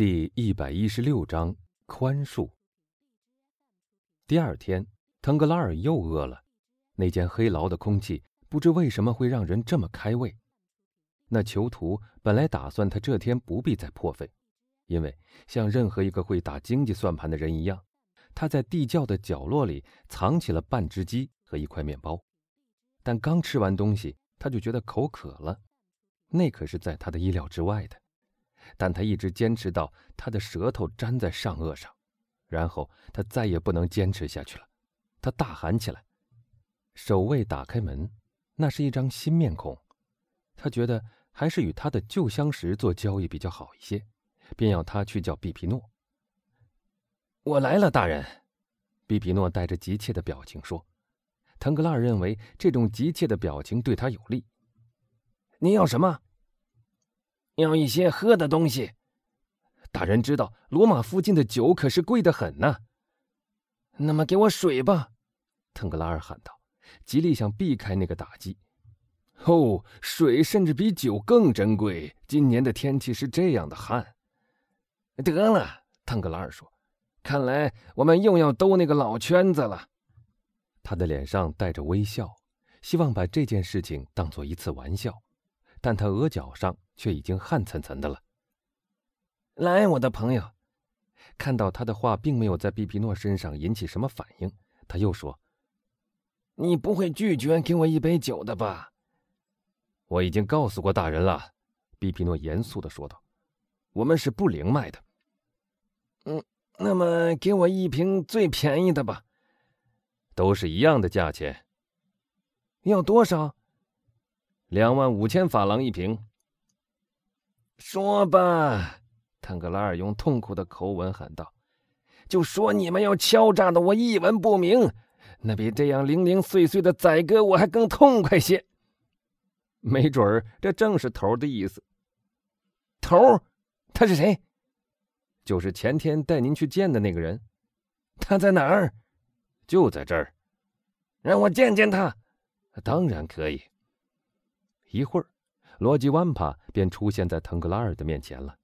第一百一十六章宽恕。第二天，腾格拉尔又饿了。那间黑牢的空气不知为什么会让人这么开胃。那囚徒本来打算他这天不必再破费，因为像任何一个会打经济算盘的人一样，他在地窖的角落里藏起了半只鸡和一块面包。但刚吃完东西，他就觉得口渴了，那可是在他的意料之外的。但他一直坚持到他的舌头粘在上颚上，然后他再也不能坚持下去了。他大喊起来：“守卫打开门，那是一张新面孔。他觉得还是与他的旧相识做交易比较好一些，便要他去叫比皮诺。”“我来了，大人。”比皮诺带着急切的表情说。腾格拉尔认为这种急切的表情对他有利。“你要什么？”要一些喝的东西，大人知道罗马附近的酒可是贵得很呢。那么给我水吧，腾格拉尔喊道，极力想避开那个打击。哦，水甚至比酒更珍贵。今年的天气是这样的旱。得了，腾格拉尔说，看来我们又要兜那个老圈子了。他的脸上带着微笑，希望把这件事情当做一次玩笑，但他额角上。却已经汗涔涔的了。来，我的朋友，看到他的话并没有在比皮诺身上引起什么反应，他又说：“你不会拒绝给我一杯酒的吧？”我已经告诉过大人了，比皮诺严肃的说道：“我们是不灵卖的。”嗯，那么给我一瓶最便宜的吧。都是一样的价钱。要多少？两万五千法郎一瓶。说吧，腾格拉尔用痛苦的口吻喊道：“就说你们要敲诈的我一文不名，那比这样零零碎碎的宰割我还更痛快些。没准儿这正是头的意思。头，他是谁？就是前天带您去见的那个人。他在哪儿？就在这儿。让我见见他。当然可以。一会儿。”罗吉万帕便出现在腾格拉尔的面前了。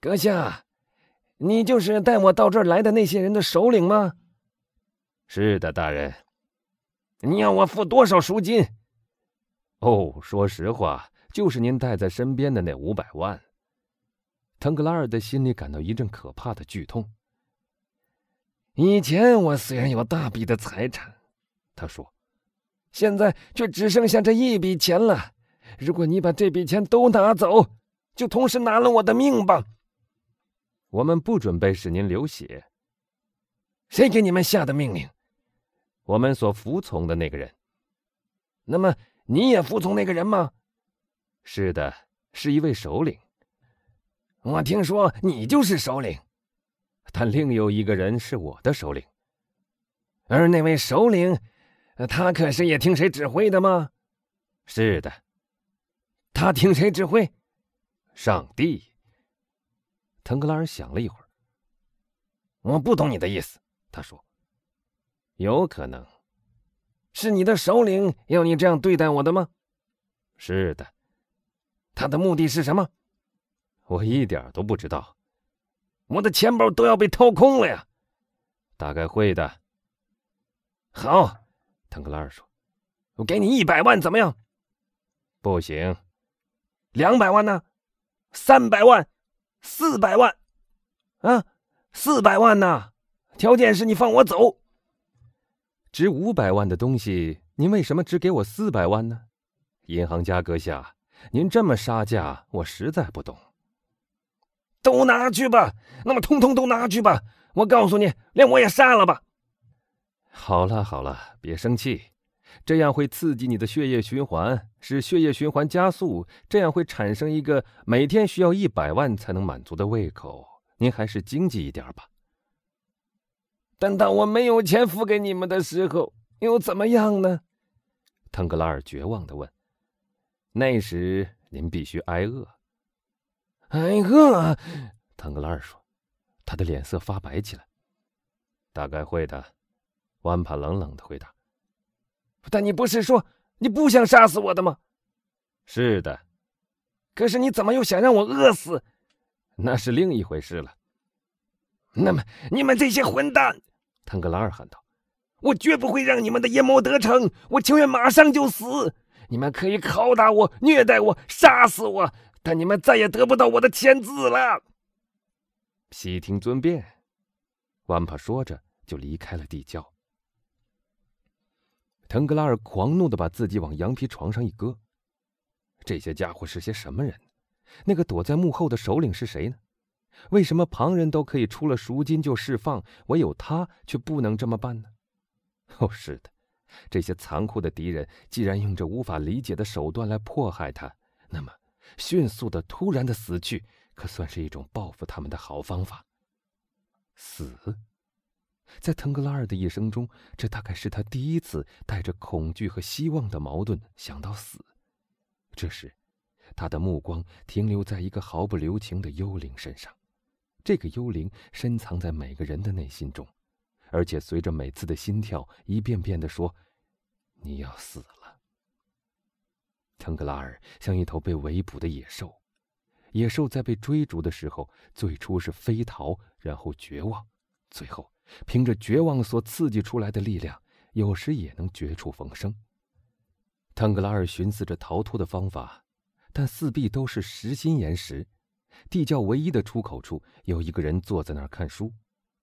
阁下，你就是带我到这儿来的那些人的首领吗？是的，大人。你要我付多少赎金？哦，说实话，就是您带在身边的那五百万。腾格拉尔的心里感到一阵可怕的剧痛。以前我虽然有大笔的财产，他说，现在却只剩下这一笔钱了。如果你把这笔钱都拿走，就同时拿了我的命吧。我们不准备使您流血。谁给你们下的命令？我们所服从的那个人。那么你也服从那个人吗？是的，是一位首领。我听说你就是首领，但另有一个人是我的首领。而那位首领，他可是也听谁指挥的吗？是的。他听谁指挥？上帝。腾格拉尔想了一会儿。我不懂你的意思，他说。有可能，是你的首领要你这样对待我的吗？是的。他的目的是什么？我一点都不知道。我的钱包都要被掏空了呀。大概会的。好，腾格拉尔说：“我给你一百万，怎么样？”不行。两百万呢？三百万？四百万？啊，四百万呢？条件是你放我走。值五百万的东西，您为什么只给我四百万呢？银行家阁下，您这么杀价，我实在不懂。都拿去吧，那么通通都拿去吧。我告诉你，连我也杀了吧。好了好了，别生气。这样会刺激你的血液循环，使血液循环加速，这样会产生一个每天需要一百万才能满足的胃口。您还是经济一点吧。但当我没有钱付给你们的时候，又怎么样呢？腾格拉尔绝望的问。那时您必须挨饿。挨饿？腾格拉尔说，他的脸色发白起来。大概会的，万帕冷冷的回答。但你不是说你不想杀死我的吗？是的，可是你怎么又想让我饿死？那是另一回事了。那么，你们这些混蛋！腾格拉尔喊道：“我绝不会让你们的阴谋得逞！我情愿马上就死！你们可以拷打我、虐待我、杀死我，但你们再也得不到我的签字了。”悉听尊便。万帕说着，就离开了地窖。腾格拉尔狂怒的把自己往羊皮床上一搁。这些家伙是些什么人？那个躲在幕后的首领是谁呢？为什么旁人都可以出了赎金就释放，唯有他却不能这么办呢？哦，是的，这些残酷的敌人既然用这无法理解的手段来迫害他，那么迅速的、突然的死去，可算是一种报复他们的好方法。死，在腾格拉尔的一生中，这大概是他第一次带着恐惧和希望的矛盾想到死。这时，他的目光停留在一个毫不留情的幽灵身上。这个幽灵深藏在每个人的内心中，而且随着每次的心跳，一遍遍地说：“你要死了。”腾格拉尔像一头被围捕的野兽，野兽在被追逐的时候，最初是飞逃，然后绝望，最后凭着绝望所刺激出来的力量，有时也能绝处逢生。腾格拉尔寻思着逃脱的方法，但四壁都是实心岩石。地窖唯一的出口处有一个人坐在那儿看书，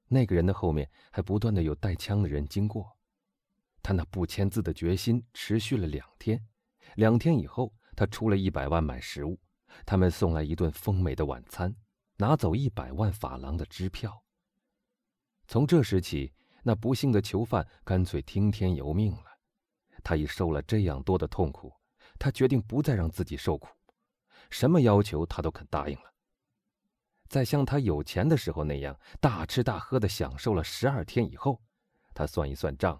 那个人的后面还不断的有带枪的人经过。他那不签字的决心持续了两天，两天以后，他出了一百万买食物，他们送来一顿丰美的晚餐，拿走一百万法郎的支票。从这时起，那不幸的囚犯干脆听天由命了。他已受了这样多的痛苦，他决定不再让自己受苦，什么要求他都肯答应了。在像他有钱的时候那样大吃大喝的享受了十二天以后，他算一算账，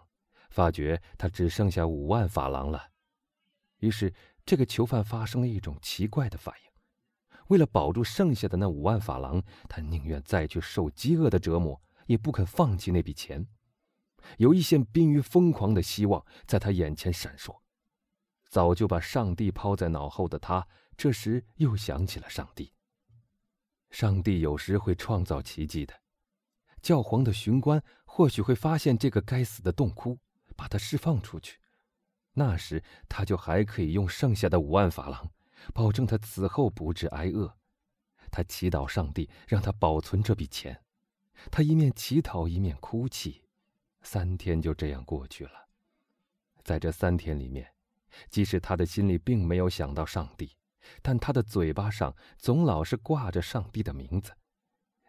发觉他只剩下五万法郎了。于是，这个囚犯发生了一种奇怪的反应：为了保住剩下的那五万法郎，他宁愿再去受饥饿的折磨，也不肯放弃那笔钱。有一线濒于疯狂的希望在他眼前闪烁。早就把上帝抛在脑后的他，这时又想起了上帝。上帝有时会创造奇迹的，教皇的巡官或许会发现这个该死的洞窟，把他释放出去。那时他就还可以用剩下的五万法郎，保证他此后不致挨饿。他祈祷上帝让他保存这笔钱，他一面乞讨一面哭泣。三天就这样过去了，在这三天里面，即使他的心里并没有想到上帝。但他的嘴巴上总老是挂着上帝的名字。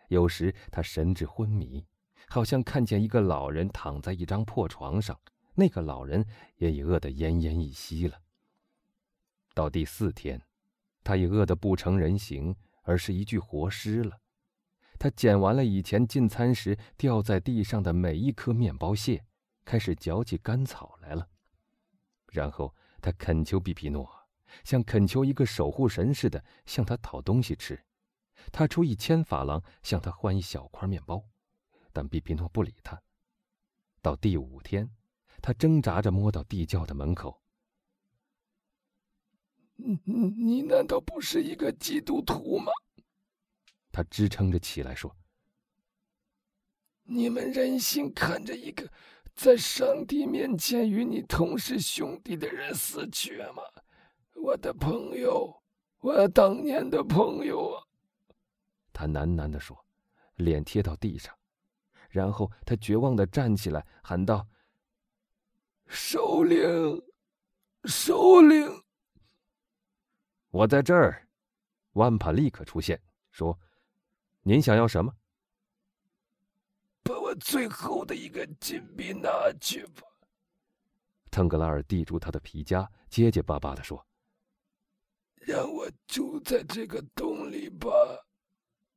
有时他神志昏迷，好像看见一个老人躺在一张破床上，那个老人也已饿得奄奄一息了。到第四天，他已饿得不成人形，而是一具活尸了。他捡完了以前进餐时掉在地上的每一颗面包屑，开始嚼起干草来了。然后他恳求比比诺。像恳求一个守护神似的向他讨东西吃，他出一千法郎向他换一小块面包，但比比诺不理他。到第五天，他挣扎着摸到地窖的门口。你你难道不是一个基督徒吗？他支撑着起来说：“你们忍心看着一个在上帝面前与你同是兄弟的人死去吗？”我的朋友，我当年的朋友啊！他喃喃地说，脸贴到地上，然后他绝望地站起来，喊道：“首领，首领！”我在这儿。万帕立刻出现，说：“您想要什么？”把我最后的一个金币拿去吧。腾格拉尔递出他的皮夹，结结巴巴地说。让我住在这个洞里吧，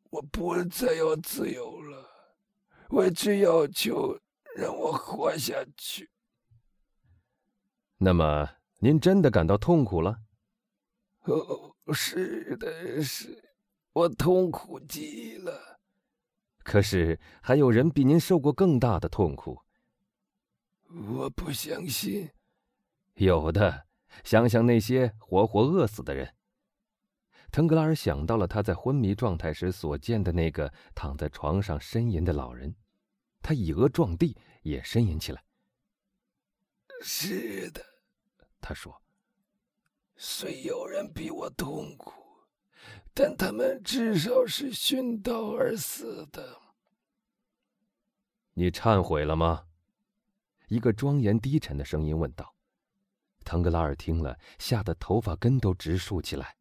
我不再要自由了。我只要求让我活下去。那么，您真的感到痛苦了？哦，是的，是，我痛苦极了。可是，还有人比您受过更大的痛苦。我不相信。有的，想想那些活活饿死的人。腾格拉尔想到了他在昏迷状态时所见的那个躺在床上呻吟的老人，他以额撞地，也呻吟起来。是的，他说。虽有人比我痛苦，但他们至少是殉道而死的。你忏悔了吗？一个庄严低沉的声音问道。腾格拉尔听了，吓得头发根都直竖起来。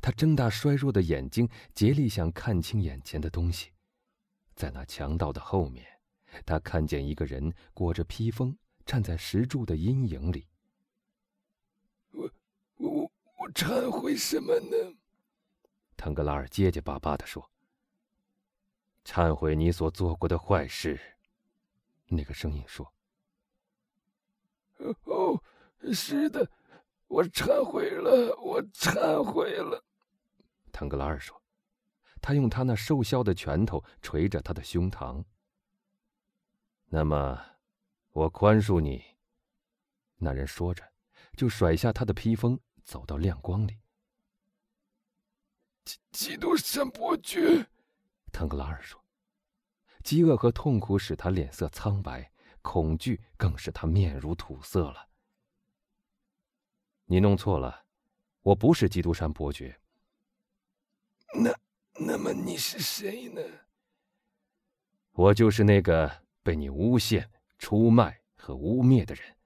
他睁大衰弱的眼睛，竭力想看清眼前的东西。在那强盗的后面，他看见一个人裹着披风，站在石柱的阴影里。我我我忏悔什么呢？腾格拉尔结结巴巴地说：“忏悔你所做过的坏事。”那个声音说：“哦，是的。”我忏悔了，我忏悔了。腾格拉尔说：“他用他那瘦削的拳头捶着他的胸膛。”那么，我宽恕你。”那人说着，就甩下他的披风，走到亮光里。基基督山伯爵，腾格拉尔说：“饥饿和痛苦使他脸色苍白，恐惧更使他面如土色了。”你弄错了，我不是基督山伯爵。那，那么你是谁呢？我就是那个被你诬陷、出卖和污蔑的人。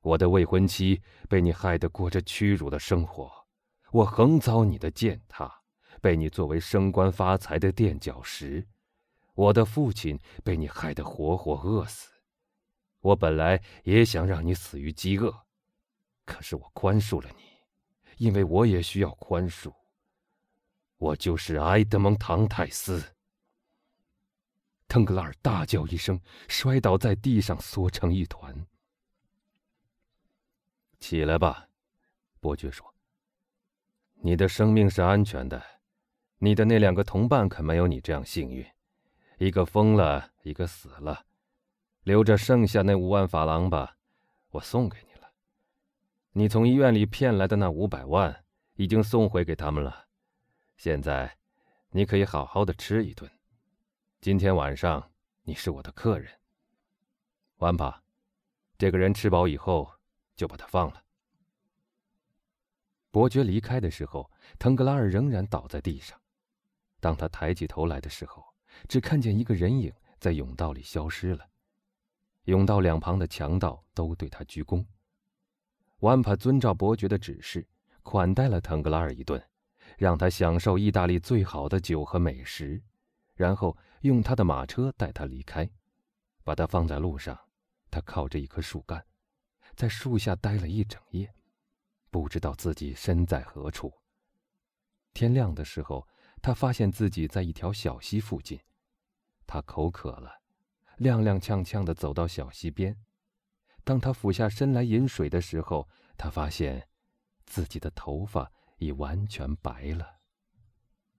我的未婚妻被你害得过着屈辱的生活，我横遭你的践踏，被你作为升官发财的垫脚石。我的父亲被你害得活活饿死，我本来也想让你死于饥饿。可是我宽恕了你，因为我也需要宽恕。我就是埃德蒙·唐泰斯。腾格拉尔大叫一声，摔倒在地上，缩成一团。起来吧，伯爵说。你的生命是安全的，你的那两个同伴可没有你这样幸运，一个疯了，一个死了。留着剩下那五万法郎吧，我送给你了。你从医院里骗来的那五百万已经送回给他们了，现在你可以好好的吃一顿。今天晚上你是我的客人。完吧，这个人吃饱以后就把他放了。伯爵离开的时候，腾格拉尔仍然倒在地上。当他抬起头来的时候，只看见一个人影在甬道里消失了。甬道两旁的强盗都对他鞠躬。万帕遵照伯爵的指示，款待了腾格拉尔一顿，让他享受意大利最好的酒和美食，然后用他的马车带他离开，把他放在路上。他靠着一棵树干，在树下待了一整夜，不知道自己身在何处。天亮的时候，他发现自己在一条小溪附近，他口渴了，踉踉跄跄地走到小溪边。当他俯下身来饮水的时候，他发现自己的头发已完全白了。